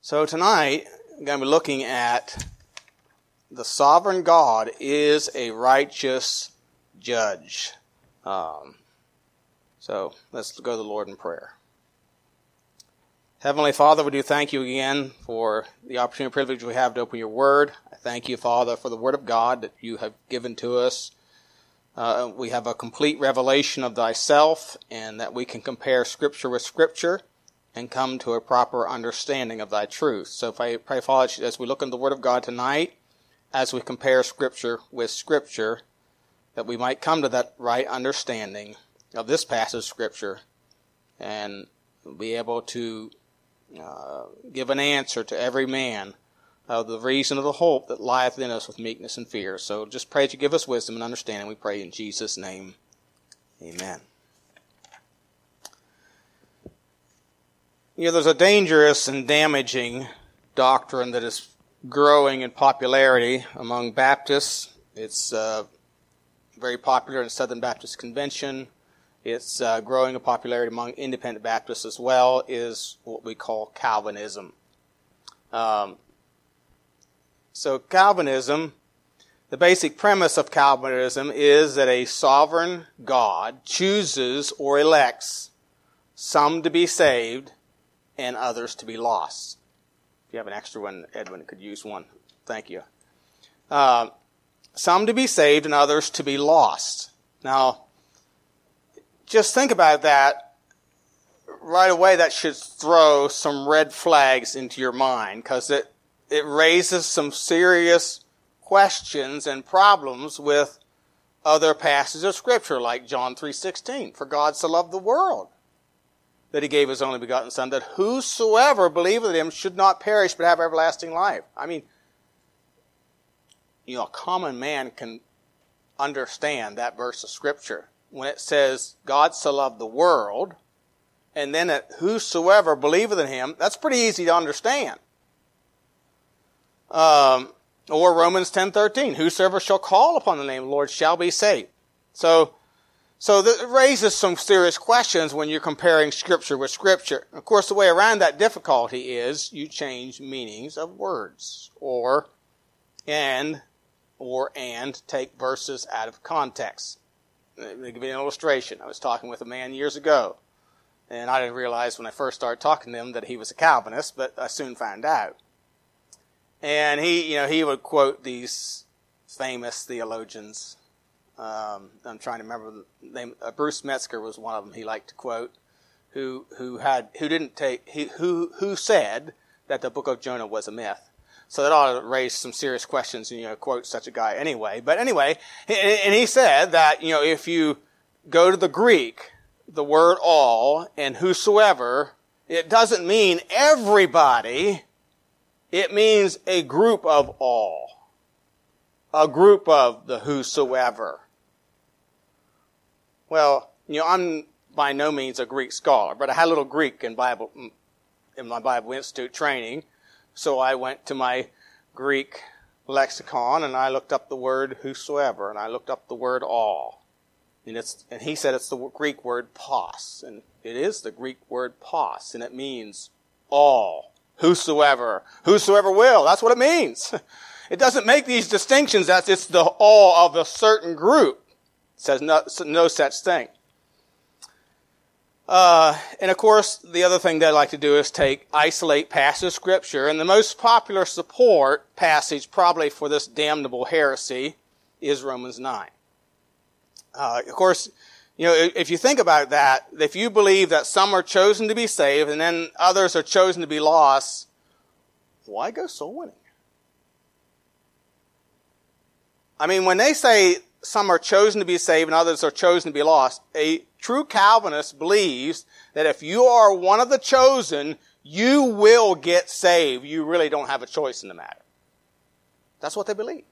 So tonight, I'm going to be looking at the sovereign God is a righteous judge. Um, so let's go to the Lord in prayer. Heavenly Father, we do thank you again for the opportunity and privilege we have to open your word. I thank you, Father, for the word of God that you have given to us. Uh, we have a complete revelation of thyself and that we can compare scripture with scripture and come to a proper understanding of thy truth. So if I pray, Father, as we look in the word of God tonight, as we compare scripture with scripture, that we might come to that right understanding of this passage of scripture and be able to uh, give an answer to every man of the reason of the hope that lieth in us with meekness and fear. So just pray that you give us wisdom and understanding. We pray in Jesus' name. Amen. You know, there's a dangerous and damaging doctrine that is growing in popularity among Baptists. It's uh, very popular in Southern Baptist Convention it's uh, growing in popularity among independent Baptists as well, is what we call Calvinism. Um, so, Calvinism, the basic premise of Calvinism is that a sovereign God chooses or elects some to be saved and others to be lost. If you have an extra one, Edwin could use one. Thank you. Uh, some to be saved and others to be lost. Now, just think about that right away. That should throw some red flags into your mind because it, it raises some serious questions and problems with other passages of scripture like John 3:16 for God so loved the world that he gave his only begotten son that whosoever believeth in him should not perish but have everlasting life. I mean you know a common man can understand that verse of scripture when it says God so loved the world, and then that whosoever believeth in him, that's pretty easy to understand. Um, or Romans 10:13, whosoever shall call upon the name of the Lord shall be saved. So, so that raises some serious questions when you're comparing scripture with scripture. Of course, the way around that difficulty is you change meanings of words, or and, or and take verses out of context. Let me give you an illustration. I was talking with a man years ago, and I didn't realize when I first started talking to him that he was a Calvinist, but I soon found out. And he, you know, he would quote these famous theologians. Um, I'm trying to remember the name. Uh, Bruce Metzger was one of them. He liked to quote, who who had who didn't take he, who who said that the book of Jonah was a myth. So that ought to raise some serious questions, you know, quote such a guy anyway. But anyway, and he said that, you know, if you go to the Greek, the word all and whosoever, it doesn't mean everybody. It means a group of all. A group of the whosoever. Well, you know, I'm by no means a Greek scholar, but I had a little Greek in Bible, mm, in my Bible Institute training. So I went to my Greek lexicon and I looked up the word whosoever and I looked up the word all. And, it's, and he said it's the Greek word pos. And it is the Greek word pos. And it means all. Whosoever. Whosoever will. That's what it means. It doesn't make these distinctions that it's the all of a certain group. Says no, no such thing. Uh, and of course, the other thing they like to do is take, isolate passage of scripture. And the most popular support passage probably for this damnable heresy is Romans 9. Uh, of course, you know, if you think about that, if you believe that some are chosen to be saved and then others are chosen to be lost, why go soul winning? I mean, when they say some are chosen to be saved and others are chosen to be lost, a true Calvinist believes that if you are one of the chosen, you will get saved. You really don't have a choice in the matter. That's what they believe.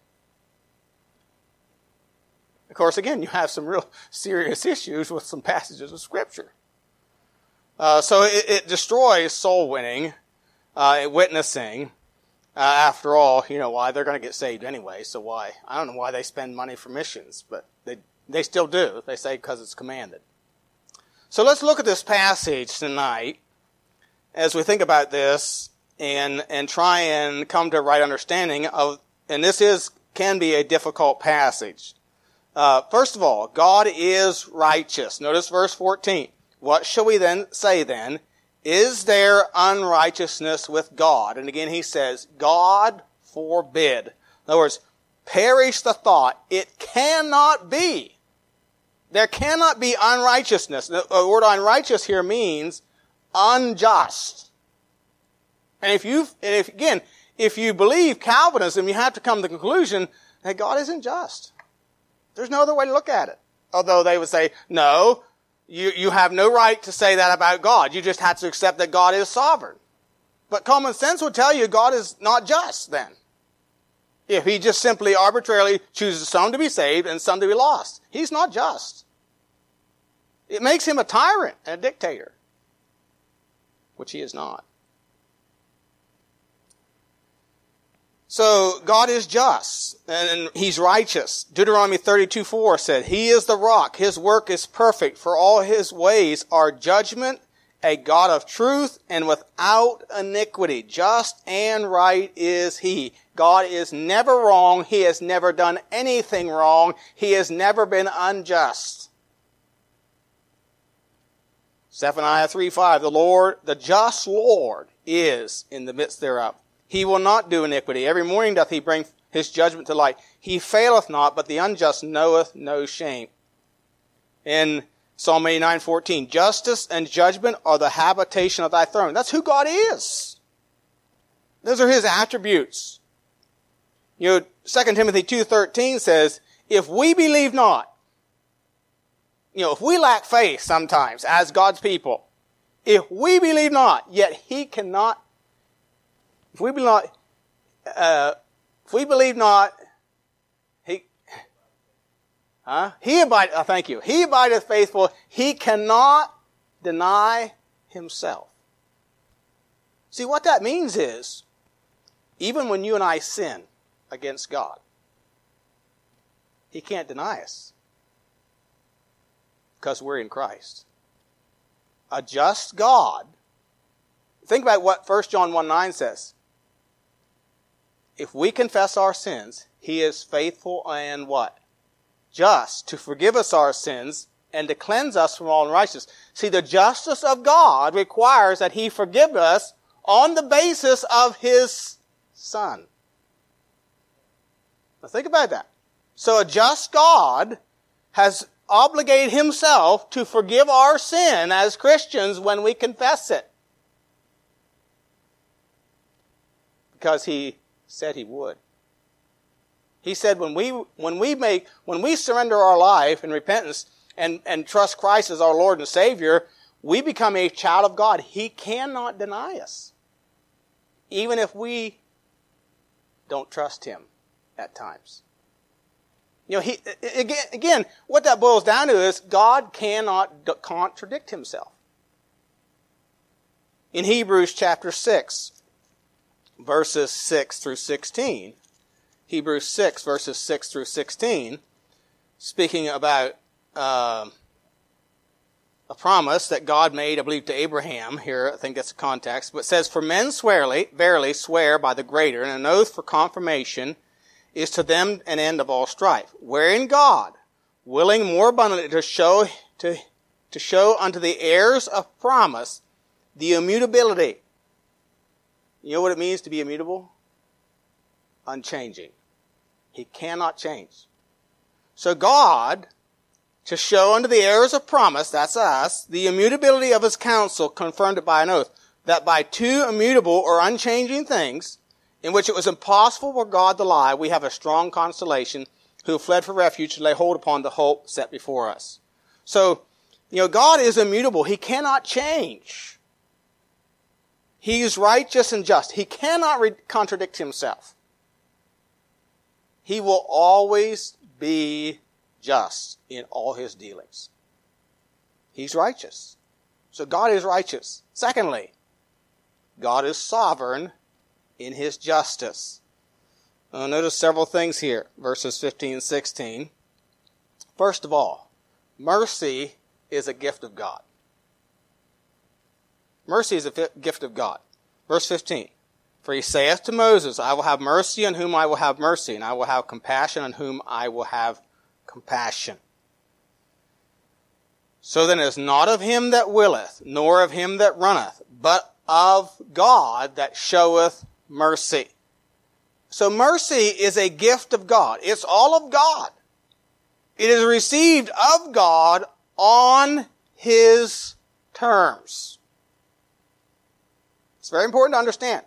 Of course, again, you have some real serious issues with some passages of Scripture. Uh, so it, it, destroys soul winning, uh, witnessing. Uh, after all, you know why they're going to get saved anyway. So why? I don't know why they spend money for missions, but they they still do. They say because it's commanded. So let's look at this passage tonight as we think about this and, and try and come to a right understanding of, and this is, can be a difficult passage. Uh, first of all, God is righteous. Notice verse 14. What shall we then say then? Is there unrighteousness with God? And again he says, God forbid. In other words, perish the thought. It cannot be. There cannot be unrighteousness. The word unrighteous here means unjust. And if you, and if again, if you believe Calvinism, you have to come to the conclusion that God isn't just. There's no other way to look at it. Although they would say, no, you, you have no right to say that about God. You just have to accept that God is sovereign. But common sense would tell you God is not just then. If he just simply arbitrarily chooses some to be saved and some to be lost. He's not just. It makes him a tyrant and a dictator, which he is not. So God is just and he's righteous. Deuteronomy 32, 4 said, He is the rock. His work is perfect for all his ways are judgment, a God of truth and without iniquity. Just and right is he. God is never wrong. He has never done anything wrong. He has never been unjust. Zephaniah 3, 5, the Lord, the just Lord is in the midst thereof. He will not do iniquity. Every morning doth he bring his judgment to light. He faileth not, but the unjust knoweth no shame. In Psalm 89, 14, justice and judgment are the habitation of thy throne. That's who God is. Those are his attributes. You know, 2 Timothy 2.13 says, if we believe not, you know, if we lack faith sometimes as God's people, if we believe not, yet he cannot if we believe not, uh, if we believe not, he, huh? He abide, oh, thank you. He abideth faithful. He cannot deny himself. See, what that means is, even when you and I sin against God, he can't deny us because we're in Christ. A just God. Think about what 1 John 1 9 says if we confess our sins, he is faithful and what? Just to forgive us our sins and to cleanse us from all unrighteousness. See, the justice of God requires that he forgive us on the basis of his son. Now think about that. So a just God has obligated himself to forgive our sin as Christians when we confess it. Because he said he would. He said when we, when we make, when we surrender our life in repentance and, and trust Christ as our Lord and Savior, we become a child of God. He cannot deny us. Even if we don't trust Him at times. You know, he, again, again, what that boils down to is God cannot contradict Himself. In Hebrews chapter 6, verses 6 through 16. Hebrews 6, verses 6 through 16, speaking about uh, a promise that God made, I believe, to Abraham here. I think that's the context. But says, For men swearly, verily swear by the greater, and an oath for confirmation is to them an end of all strife. Wherein God, willing more abundantly to show, to, to show unto the heirs of promise the immutability you know what it means to be immutable? Unchanging. He cannot change. So God, to show unto the heirs of promise, that's us, the immutability of his counsel, confirmed it by an oath, that by two immutable or unchanging things, in which it was impossible for God to lie, we have a strong consolation who fled for refuge to lay hold upon the hope set before us. So, you know, God is immutable. He cannot change. He is righteous and just. He cannot re- contradict himself. He will always be just in all his dealings. He's righteous. So God is righteous. Secondly, God is sovereign in his justice. Uh, notice several things here, verses 15 and 16. First of all, mercy is a gift of God. Mercy is a gift of God. Verse 15. For he saith to Moses, I will have mercy on whom I will have mercy, and I will have compassion on whom I will have compassion. So then it is not of him that willeth, nor of him that runneth, but of God that showeth mercy. So mercy is a gift of God. It's all of God. It is received of God on His terms. It's very important to understand.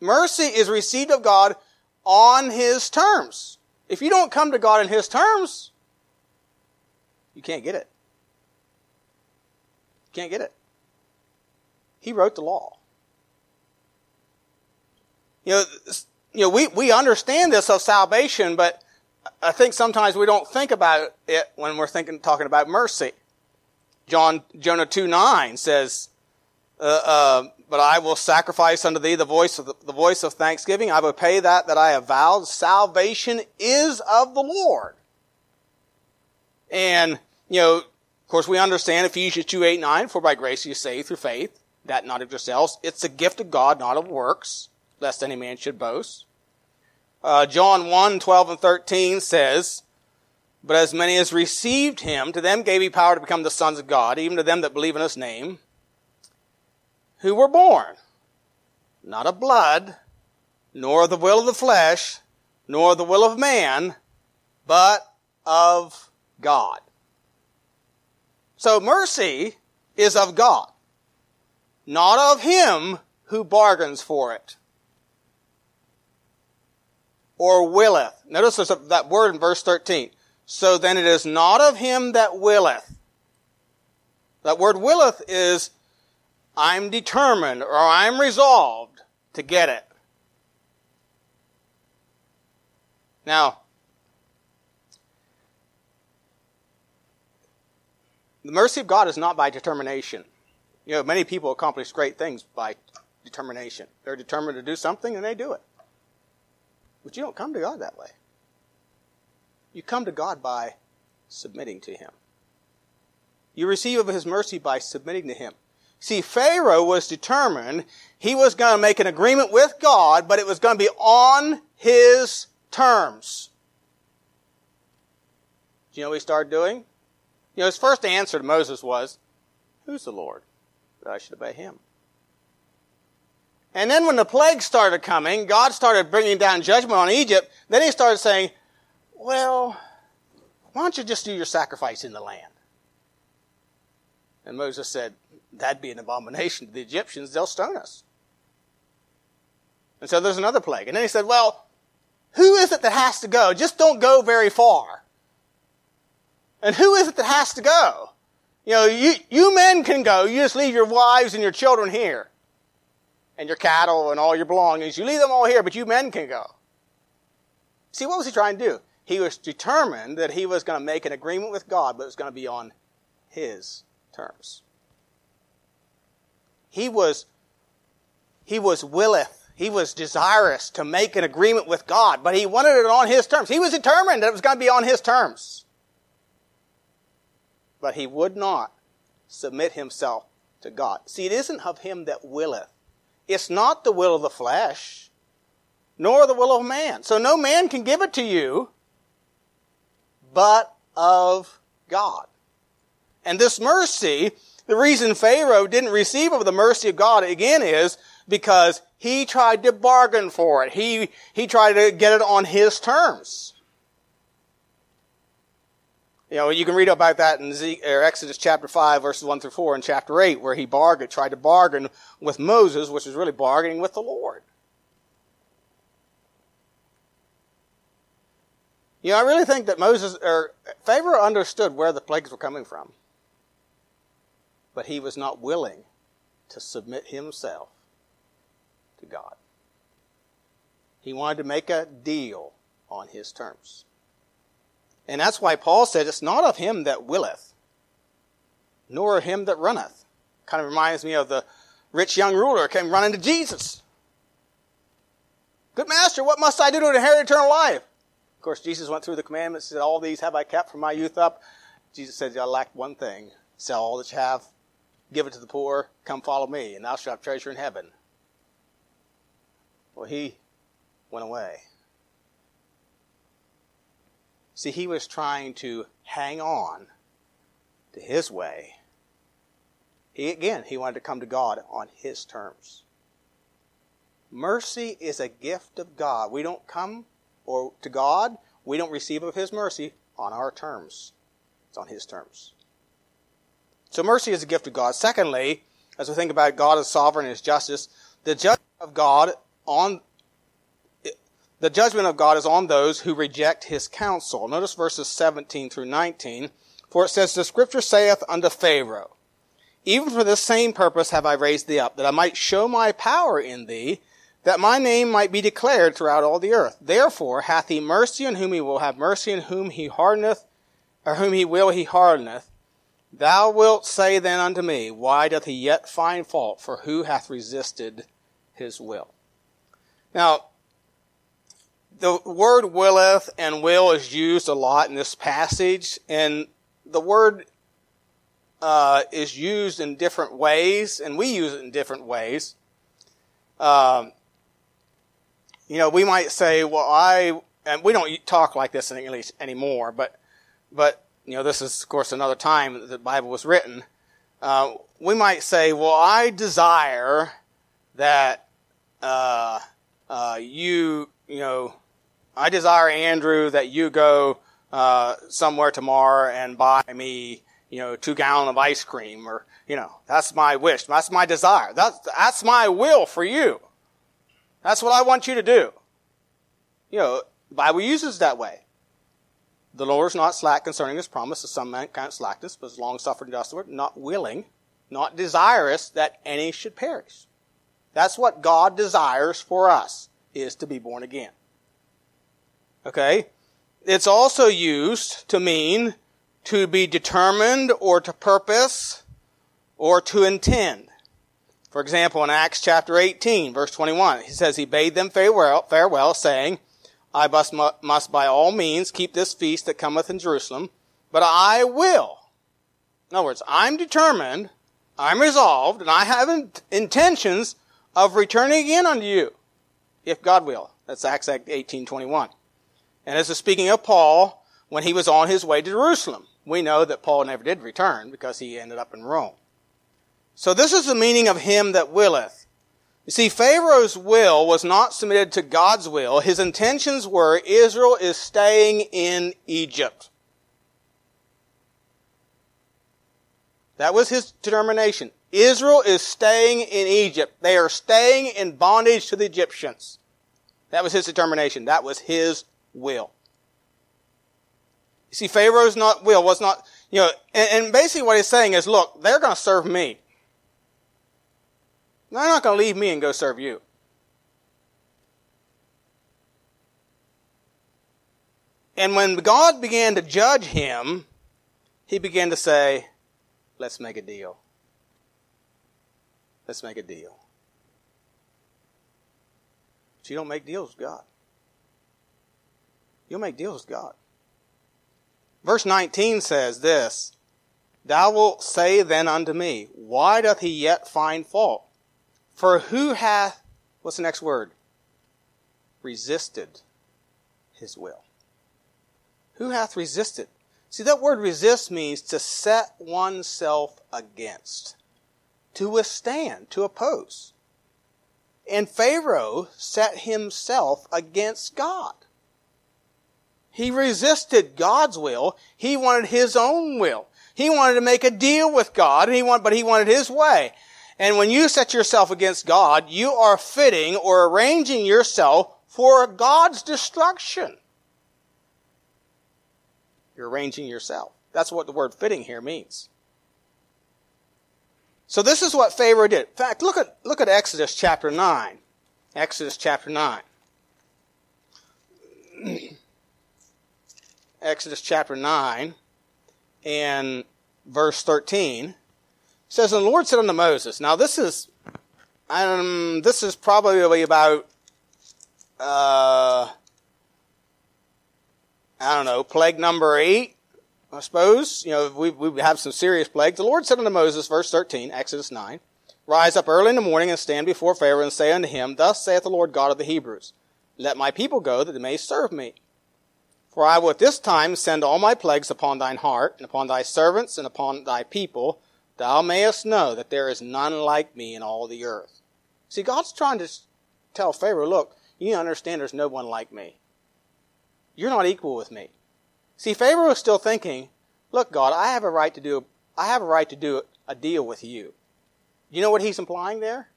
Mercy is received of God on His terms. If you don't come to God in His terms, you can't get it. You can't get it. He wrote the law. You know, you know, we, we understand this of salvation, but I think sometimes we don't think about it when we're thinking, talking about mercy. John, Jonah 2 9 says, uh, uh, but I will sacrifice unto thee the voice of the, the, voice of thanksgiving. I will pay that that I have vowed. Salvation is of the Lord. And, you know, of course we understand Ephesians 2, 8, 9, for by grace you saved through faith, that not of yourselves. It's a gift of God, not of works, lest any man should boast. Uh, John 1, 12 and 13 says, But as many as received him, to them gave he power to become the sons of God, even to them that believe in his name, who were born, not of blood, nor of the will of the flesh, nor of the will of man, but of God. So mercy is of God, not of him who bargains for it or willeth. Notice there's that word in verse 13. So then it is not of him that willeth. That word willeth is I'm determined or I'm resolved to get it. Now, the mercy of God is not by determination. You know, many people accomplish great things by determination. They're determined to do something and they do it. But you don't come to God that way. You come to God by submitting to Him. You receive of His mercy by submitting to Him. See, Pharaoh was determined he was going to make an agreement with God, but it was going to be on his terms. Do you know what he started doing? You know, his first answer to Moses was, Who's the Lord? That I should obey him. And then when the plagues started coming, God started bringing down judgment on Egypt. Then he started saying, well, why don't you just do your sacrifice in the land? And Moses said, that'd be an abomination to the Egyptians. They'll stone us. And so there's another plague. And then he said, well, who is it that has to go? Just don't go very far. And who is it that has to go? You know, you, you men can go. You just leave your wives and your children here and your cattle and all your belongings. You leave them all here, but you men can go. See, what was he trying to do? He was determined that he was going to make an agreement with God, but it was going to be on his terms. He was, he was willeth, he was desirous to make an agreement with God, but he wanted it on his terms. He was determined that it was going to be on his terms. But he would not submit himself to God. See, it isn't of him that willeth. It's not the will of the flesh, nor the will of man. So no man can give it to you, but of God. And this mercy, the reason Pharaoh didn't receive of the mercy of God again is because he tried to bargain for it. He, he tried to get it on his terms. You know, you can read about that in Exodus chapter 5, verses 1 through 4, and chapter 8, where he bargained, tried to bargain with Moses, which is really bargaining with the Lord. You know, I really think that Moses, or Pharaoh understood where the plagues were coming from. But he was not willing to submit himself to God. He wanted to make a deal on his terms. And that's why Paul said, It's not of him that willeth, nor of him that runneth. Kind of reminds me of the rich young ruler came running to Jesus. Good master, what must I do to inherit eternal life? Of course, Jesus went through the commandments, said, All these have I kept from my youth up. Jesus said, I lack one thing. Sell all that you have, give it to the poor, come follow me, and thou shalt have treasure in heaven. Well, he went away. See, he was trying to hang on to his way. He, again, he wanted to come to God on his terms. Mercy is a gift of God. We don't come or to God, we don't receive of his mercy on our terms. It's on his terms. So mercy is a gift of God. Secondly, as we think about God as sovereign and his justice, the judgment of God on the judgment of God is on those who reject his counsel. Notice verses 17 through 19. For it says, The scripture saith unto Pharaoh, Even for this same purpose have I raised thee up, that I might show my power in thee, that my name might be declared throughout all the earth. Therefore hath he mercy on whom he will have mercy, and whom he hardeneth, or whom he will he hardeneth. Thou wilt say then unto me, Why doth he yet find fault? For who hath resisted his will? Now, the word willeth and will is used a lot in this passage, and the word uh, is used in different ways, and we use it in different ways. Um, you know, we might say, well, I, and we don't talk like this in English anymore, but, but, you know, this is, of course, another time that the Bible was written. Uh, we might say, well, I desire that, uh, uh, you, you know, I desire, Andrew, that you go, uh, somewhere tomorrow and buy me, you know, two gallon of ice cream or, you know, that's my wish. That's my desire. That's, that's my will for you. That's what I want you to do. You know, the Bible uses that way. The Lord is not slack concerning his promise, as some man count slackness, but is long suffering justward, not willing, not desirous that any should perish. That's what God desires for us, is to be born again. Okay? It's also used to mean to be determined or to purpose or to intend. For example, in Acts chapter 18, verse 21, he says, He bade them farewell, farewell saying, I must, must by all means keep this feast that cometh in Jerusalem, but I will. In other words, I'm determined, I'm resolved, and I have intentions of returning again unto you, if God will. That's Acts 18, 21. And this is speaking of Paul when he was on his way to Jerusalem. We know that Paul never did return because he ended up in Rome. So this is the meaning of him that willeth. You see, Pharaoh's will was not submitted to God's will. His intentions were Israel is staying in Egypt. That was his determination. Israel is staying in Egypt. They are staying in bondage to the Egyptians. That was his determination. That was his will. You see, Pharaoh's not will was not, you know, and, and basically what he's saying is, look, they're going to serve me. They're not going to leave me and go serve you. And when God began to judge him, he began to say, let's make a deal. Let's make a deal. But you don't make deals with God. You'll make deals with God. Verse 19 says this, Thou wilt say then unto me, Why doth he yet find fault? For who hath, what's the next word? Resisted his will. Who hath resisted? See, that word resist means to set oneself against, to withstand, to oppose. And Pharaoh set himself against God. He resisted God's will. He wanted his own will. He wanted to make a deal with God, and he wanted, but he wanted his way. And when you set yourself against God, you are fitting or arranging yourself for God's destruction. You're arranging yourself. That's what the word fitting here means. So this is what Pharaoh did. In fact, look at, look at Exodus chapter 9. Exodus chapter 9. Exodus chapter 9 and verse 13 says, And the Lord said unto Moses, now this is, um, this is probably about, uh, I don't know, plague number eight, I suppose. You know, we, we have some serious plagues. The Lord said unto Moses, verse 13, Exodus 9, Rise up early in the morning and stand before Pharaoh and say unto him, Thus saith the Lord God of the Hebrews, Let my people go that they may serve me. For I will at this time send all my plagues upon thine heart, and upon thy servants, and upon thy people, thou mayest know that there is none like me in all the earth. See, God's trying to tell Pharaoh, look, you understand there's no one like me. You're not equal with me. See, Pharaoh is still thinking, look, God, I have a right to do, I have a right to do a deal with you. You know what he's implying there?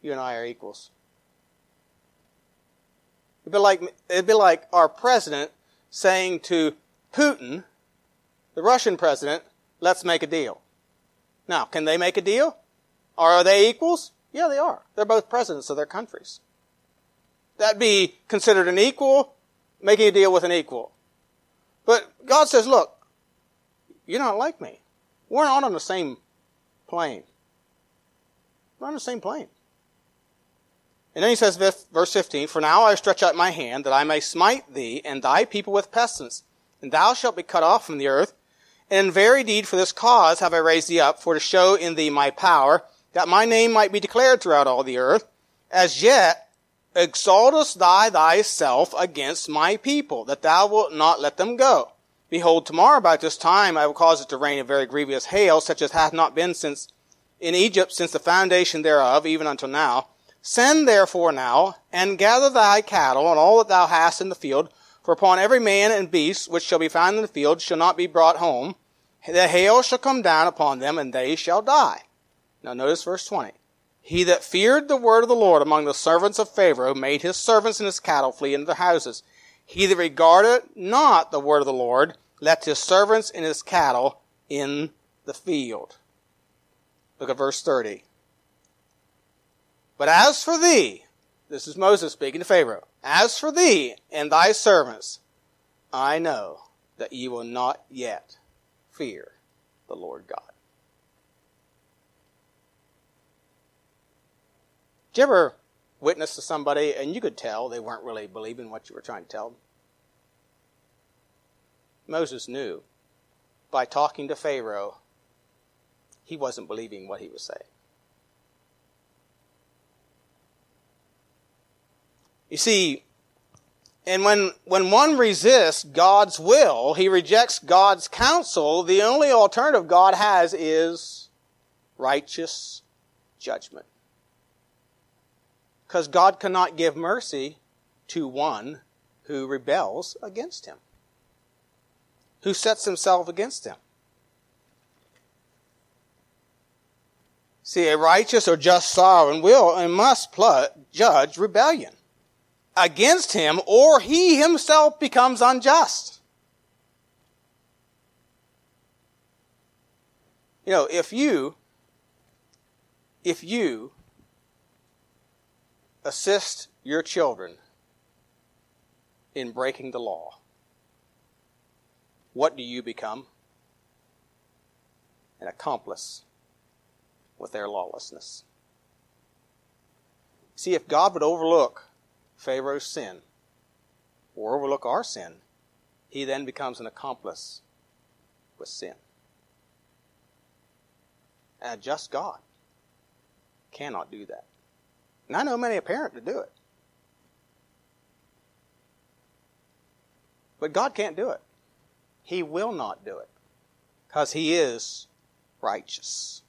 You and I are equals. It'd be like, it'd be like our president saying to Putin, the Russian president, let's make a deal. Now, can they make a deal? Are they equals? Yeah, they are. They're both presidents of their countries. That'd be considered an equal, making a deal with an equal. But God says, look, you're not like me. We're not on the same plane. We're on the same plane. And then he says, verse 15, For now I stretch out my hand that I may smite thee and thy people with pestilence, and thou shalt be cut off from the earth. And in very deed for this cause have I raised thee up, for to show in thee my power, that my name might be declared throughout all the earth. As yet exaltest thou thyself against my people, that thou wilt not let them go. Behold, tomorrow about this time I will cause it to rain a very grievous hail, such as hath not been since in Egypt since the foundation thereof, even until now. Send therefore now, and gather thy cattle and all that thou hast in the field, for upon every man and beast which shall be found in the field shall not be brought home. The hail shall come down upon them, and they shall die. Now notice verse 20. He that feared the word of the Lord among the servants of Pharaoh made his servants and his cattle flee into the houses. He that regarded not the word of the Lord left his servants and his cattle in the field. Look at verse 30. But as for thee, this is Moses speaking to Pharaoh, as for thee and thy servants, I know that ye will not yet fear the Lord God. Did you ever witness to somebody and you could tell they weren't really believing what you were trying to tell them? Moses knew by talking to Pharaoh, he wasn't believing what he was saying. You see, and when, when one resists God's will, he rejects God's counsel, the only alternative God has is righteous judgment. Because God cannot give mercy to one who rebels against him, who sets himself against him. See, a righteous or just sovereign will and must judge rebellion against him, or he himself becomes unjust. You know, if you, if you assist your children in breaking the law, what do you become? An accomplice with their lawlessness. See, if God would overlook Pharaoh's sin or overlook our sin, he then becomes an accomplice with sin. And a just God cannot do that. And I know many a parent to do it. But God can't do it. He will not do it. Because He is righteous.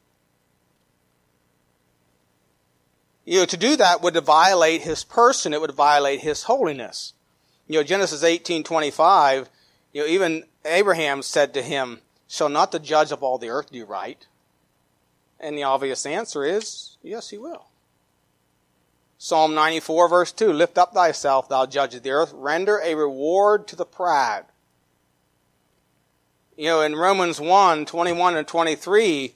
You know, to do that would violate his person. It would violate his holiness. You know, Genesis 18:25, you know, even Abraham said to him, "Shall not the judge of all the earth do right?" And the obvious answer is, yes, he will. Psalm 94 verse 2, Lift up thyself, thou judge of the earth, render a reward to the proud. You know, in Romans 1, 21 and 23,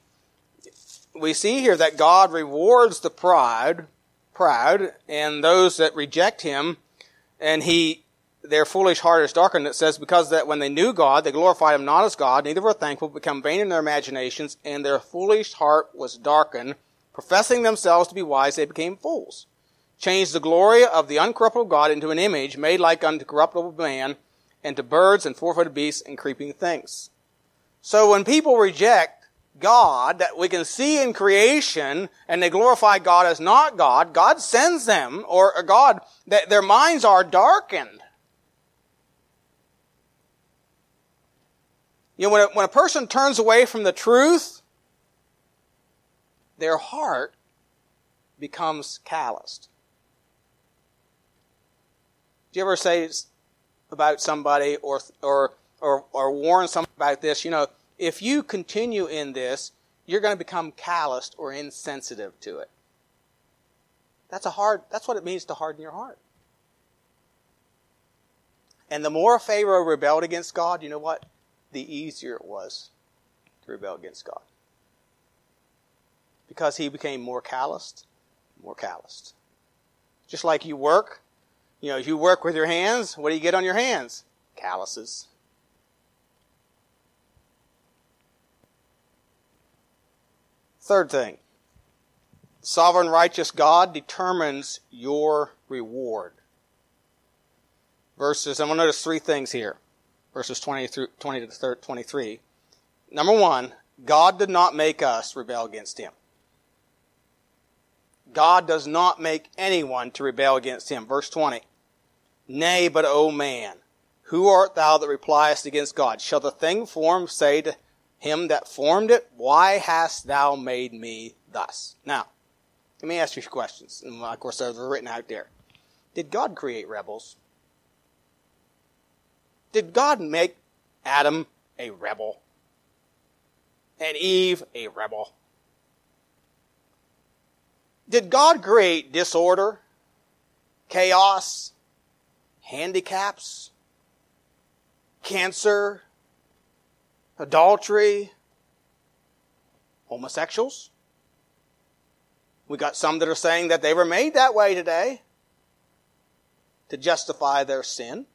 we see here that God rewards the proud, proud, and those that reject Him, and He, their foolish heart is darkened. It says, because that when they knew God, they glorified Him not as God, neither were thankful, become vain in their imaginations, and their foolish heart was darkened. Professing themselves to be wise, they became fools. Changed the glory of the uncorruptible God into an image made like unto corruptible man, and to birds and four-footed beasts and creeping things. So when people reject God that we can see in creation and they glorify God as not God, God sends them, or God, that their minds are darkened. You know, when a, when a person turns away from the truth, their heart becomes calloused. Do you ever say about somebody or, or, or, or warn somebody about this? You know, if you continue in this, you're going to become calloused or insensitive to it. That's a hard, that's what it means to harden your heart. And the more Pharaoh rebelled against God, you know what? The easier it was to rebel against God. Because he became more calloused, more calloused. Just like you work, you know, you work with your hands, what do you get on your hands? Calluses. Third thing, sovereign righteous God determines your reward. Verses, I'm going to notice three things here. Verses 20 through 20 to 23. Number one, God did not make us rebel against Him. God does not make anyone to rebel against Him. Verse 20. Nay, but O man, who art thou that repliest against God? Shall the thing formed say to him that formed it, Why hast thou made me thus? Now, let me ask you questions. And of course, they're written out there. Did God create rebels? Did God make Adam a rebel? And Eve a rebel? Did God create disorder, chaos, handicaps, cancer, adultery, homosexuals. We got some that are saying that they were made that way today to justify their sin.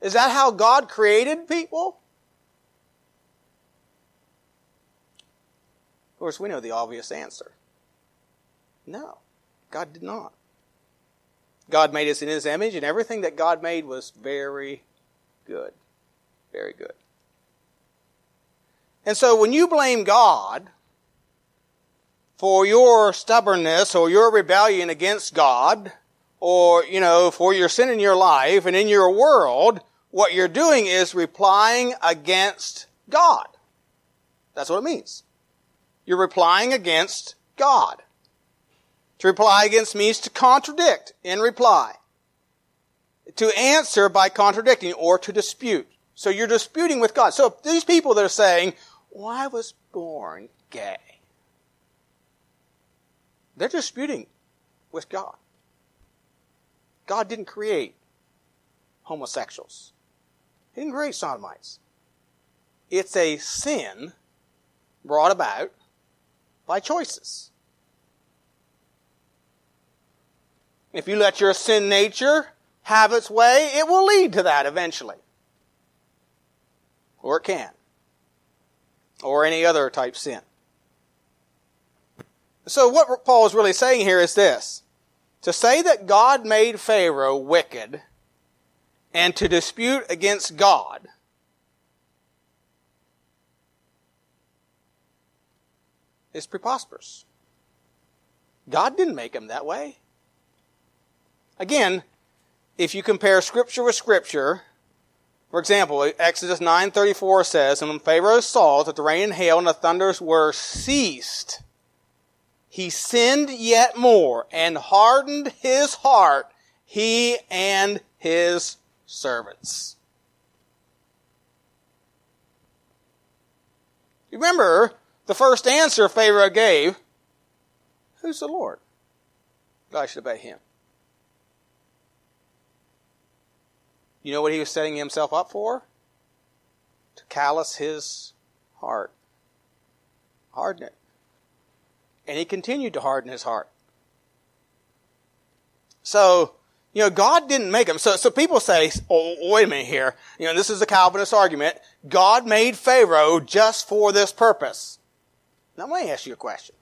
Is that how God created people? Of course, we know the obvious answer. No, God did not. God made us in His image, and everything that God made was very good. Very good. And so when you blame God for your stubbornness or your rebellion against God, or, you know, for your sin in your life and in your world, what you're doing is replying against God. That's what it means. You're replying against God. To reply against means to contradict in reply. To answer by contradicting or to dispute. So you're disputing with God. So these people that are saying, well, I was born gay. They're disputing with God. God didn't create homosexuals. He didn't create sodomites. It's a sin brought about by choices. If you let your sin nature have its way, it will lead to that eventually. Or it can. Or any other type sin. So what Paul is really saying here is this. To say that God made Pharaoh wicked and to dispute against God is preposterous. God didn't make him that way. Again, if you compare scripture with scripture, for example, Exodus 9:34 says, "And when Pharaoh saw that the rain and hail and the thunders were ceased, he sinned yet more and hardened his heart, he and his servants." Remember the first answer Pharaoh gave, "Who's the Lord?" I should obey him. You know what he was setting himself up for? To callous his heart. Harden it. And he continued to harden his heart. So, you know, God didn't make him. So, so people say, oh, wait a minute here. You know, this is a Calvinist argument. God made Pharaoh just for this purpose. Now, let me ask you a question.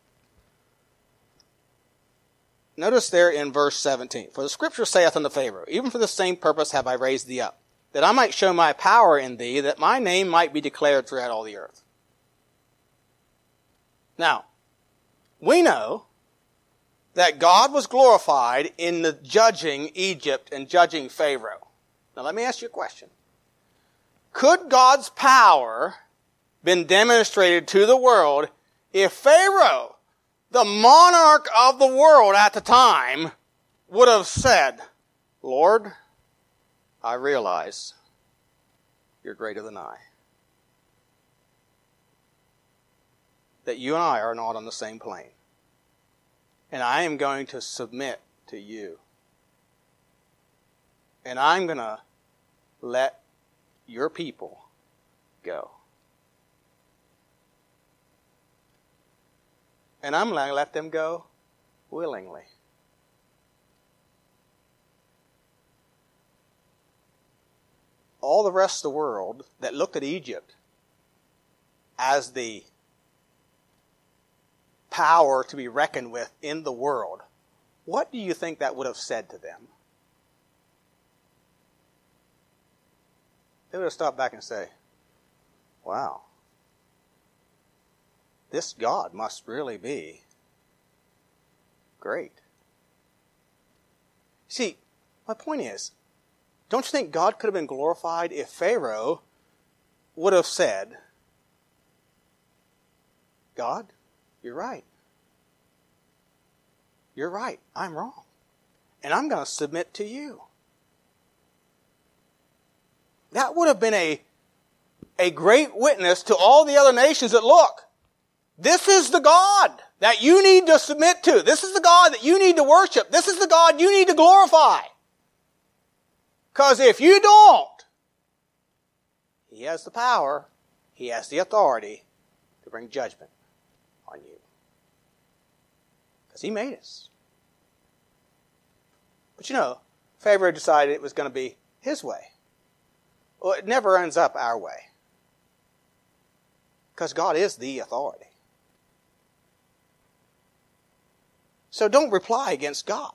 Notice there in verse 17, For the scripture saith unto Pharaoh, Even for the same purpose have I raised thee up, that I might show my power in thee, that my name might be declared throughout all the earth. Now, we know that God was glorified in the judging Egypt and judging Pharaoh. Now let me ask you a question. Could God's power been demonstrated to the world if Pharaoh, the monarch of the world at the time, would have said, Lord, I realize you're greater than I. That you and I are not on the same plane and I am going to submit to you. And I'm going to let your people go. And I'm going to let them go willingly. All the rest of the world that looked at Egypt as the power to be reckoned with in the world, what do you think that would have said to them? They would have stopped back and say, wow, this God must really be great. See, my point is, don't you think God could have been glorified if Pharaoh would have said, God, you're right. You're right. I'm wrong. And I'm going to submit to you. That would have been a, a great witness to all the other nations that look. This is the God that you need to submit to. This is the God that you need to worship. This is the God you need to glorify. Because if you don't, He has the power, He has the authority to bring judgment on you. Because he made us. But you know, Pharaoh decided it was going to be his way. Well, it never ends up our way. Because God is the authority. So don't reply against God.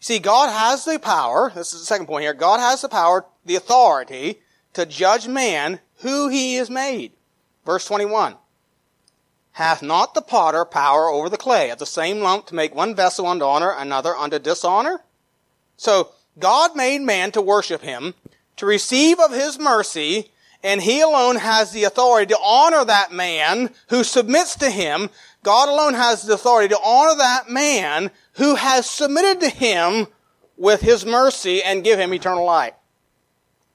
See, God has the power, this is the second point here, God has the power, the authority to judge man who he is made. Verse 21. Hath not the potter power over the clay of the same lump to make one vessel unto honor, another unto dishonor? So, God made man to worship him, to receive of his mercy, and he alone has the authority to honor that man who submits to him. God alone has the authority to honor that man who has submitted to him with his mercy and give him eternal life.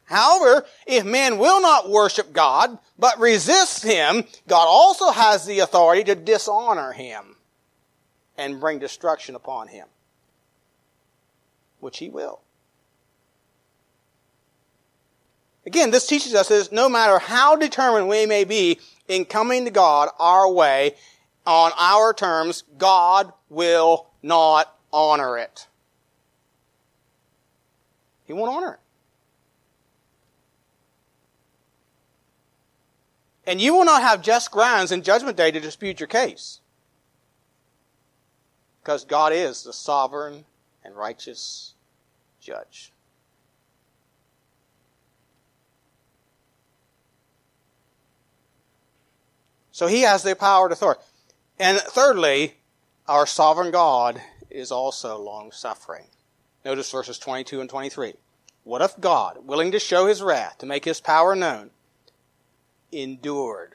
However, if man will not worship God, but resists him, God also has the authority to dishonor him and bring destruction upon him, which he will. Again, this teaches us that no matter how determined we may be in coming to God our way, on our terms, God will not honor it. He won't honor it. And you will not have just grounds in judgment day to dispute your case. Because God is the sovereign and righteous judge. So he has the power to authority. And thirdly, our sovereign God is also long suffering. Notice verses 22 and 23. What if God, willing to show his wrath, to make his power known, endured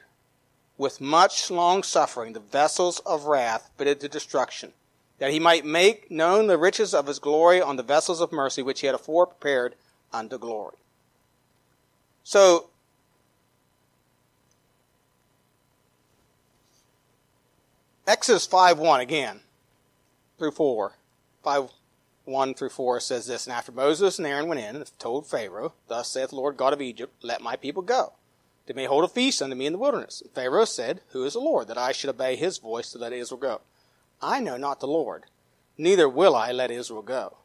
with much long suffering the vessels of wrath fitted to destruction, that he might make known the riches of his glory on the vessels of mercy which he had afore prepared unto glory. So, Exodus 5 1 again, through 4. 5 1 through 4 says this And after Moses and Aaron went in and told Pharaoh, Thus saith the Lord God of Egypt, Let my people go they may hold a feast unto me in the wilderness. And Pharaoh said, Who is the Lord, that I should obey his voice to let Israel go? I know not the Lord, neither will I let Israel go.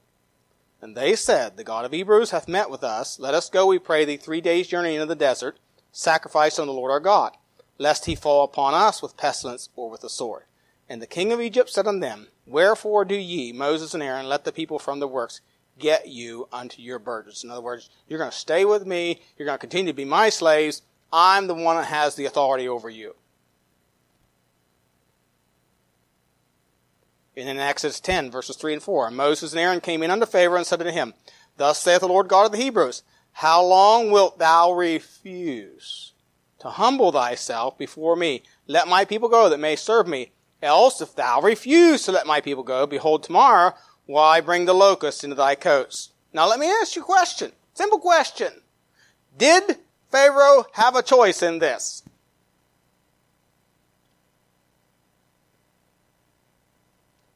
And they said, The God of Hebrews hath met with us. Let us go, we pray thee, three days' journey into the desert, sacrifice unto the Lord our God, lest he fall upon us with pestilence or with the sword. And the king of Egypt said unto them, Wherefore do ye, Moses and Aaron, let the people from the works get you unto your burdens? In other words, you're going to stay with me, you're going to continue to be my slaves, I'm the one that has the authority over you. And in Exodus 10, verses 3 and 4, Moses and Aaron came in unto Pharaoh and said unto him, Thus saith the Lord God of the Hebrews, How long wilt thou refuse to humble thyself before me? Let my people go that may serve me. Else, if thou refuse to let my people go, behold, tomorrow will I bring the locusts into thy coasts. Now let me ask you a question. Simple question. Did Pharaoh have a choice in this?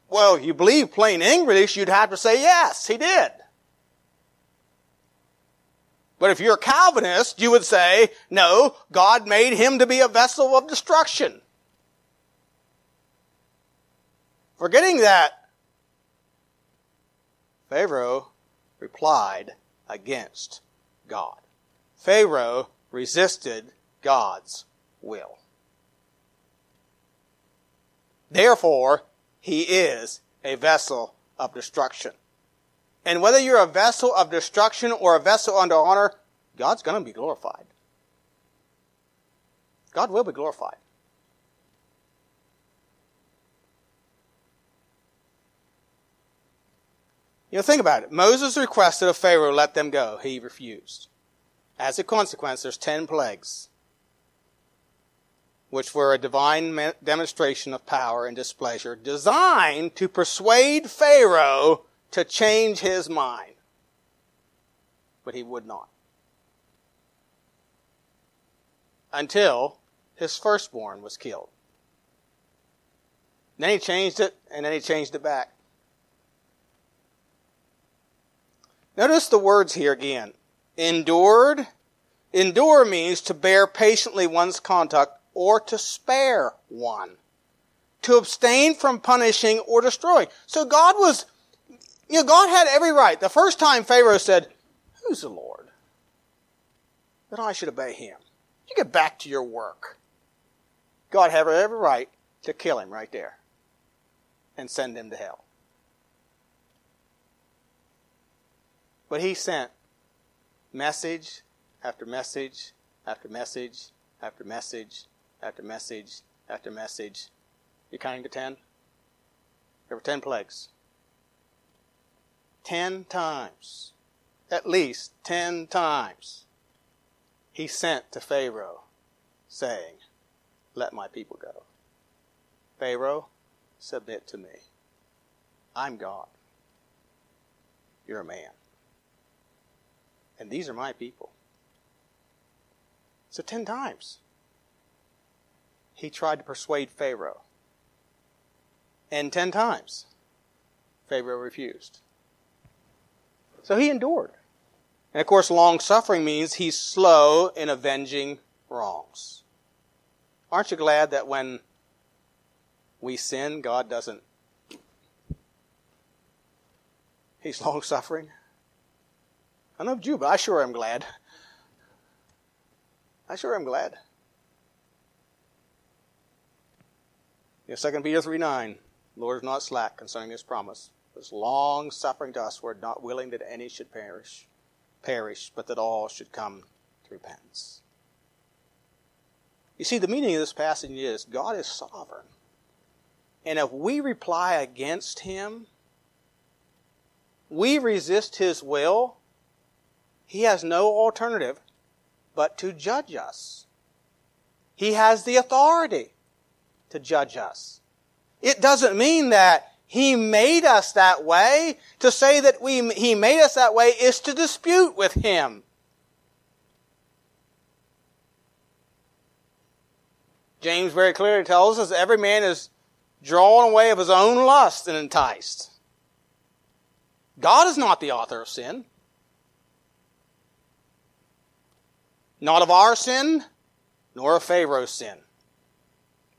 Well, you believe plain English, you'd have to say yes, he did. But if you're a Calvinist, you would say, no, God made him to be a vessel of destruction. Forgetting that, Pharaoh replied against God. Pharaoh resisted God's will. Therefore, he is a vessel of destruction. And whether you're a vessel of destruction or a vessel under honor, God's going to be glorified. God will be glorified. You know, think about it. Moses requested of Pharaoh let them go. He refused. As a consequence, there's ten plagues which were a divine demonstration of power and displeasure, designed to persuade Pharaoh to change his mind. But he would not. Until his firstborn was killed. Then he changed it, and then he changed it back. Notice the words here again. Endured. Endure means to bear patiently one's conduct or to spare one, to abstain from punishing or destroying. So God was, you know, God had every right. The first time Pharaoh said, Who's the Lord? That I should obey him. You get back to your work. God had every right to kill him right there and send him to hell. But he sent message after message after message after message after message after message. You counting to ten? There were ten plagues. Ten times, at least ten times, he sent to Pharaoh saying, Let my people go. Pharaoh, submit to me. I'm God. You're a man. And these are my people. So ten times he tried to persuade Pharaoh. And ten times, Pharaoh refused. So he endured. And of course, long suffering means he's slow in avenging wrongs. Aren't you glad that when we sin, God doesn't. He's long suffering? I know you, but I sure am glad. I sure am glad. Know, 2 Peter 3 9, the Lord is not slack concerning his promise, is long suffering to us, we're not willing that any should perish, perish, but that all should come to repentance. You see, the meaning of this passage is God is sovereign. And if we reply against him, we resist his will, he has no alternative but to judge us. He has the authority to judge us. It doesn't mean that He made us that way. To say that we, He made us that way is to dispute with Him. James very clearly tells us every man is drawn away of his own lust and enticed. God is not the author of sin. Not of our sin, nor of Pharaoh's sin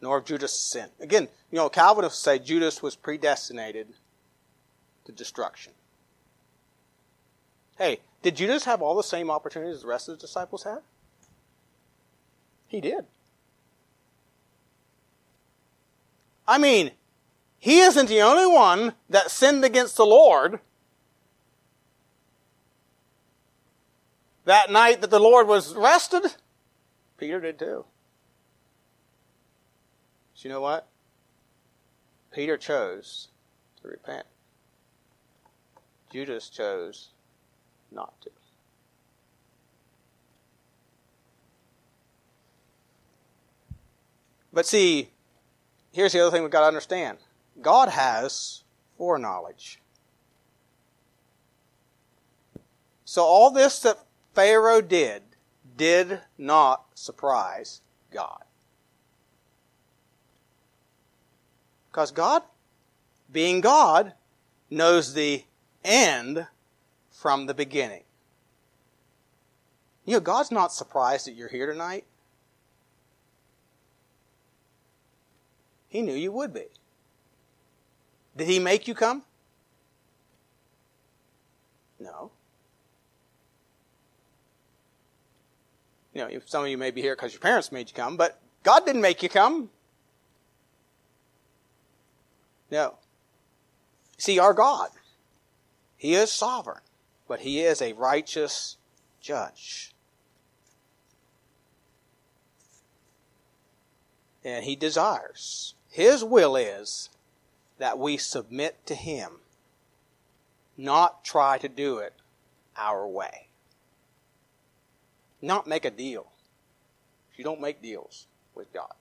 nor of Judas' sin. Again, you know, Calvin Calvinists say Judas was predestinated to destruction. Hey, did Judas have all the same opportunities the rest of the disciples had? He did. I mean, he isn't the only one that sinned against the Lord. That night that the Lord was arrested, Peter did too you know what? Peter chose to repent. Judas chose not to. But see, here's the other thing we've got to understand God has foreknowledge. So all this that Pharaoh did did not surprise God. Because God, being God, knows the end from the beginning. You know, God's not surprised that you're here tonight. He knew you would be. Did He make you come? No. You know, some of you may be here because your parents made you come, but God didn't make you come. No. See, our God, He is sovereign, but He is a righteous judge. And He desires, His will is that we submit to Him, not try to do it our way. Not make a deal. You don't make deals with God.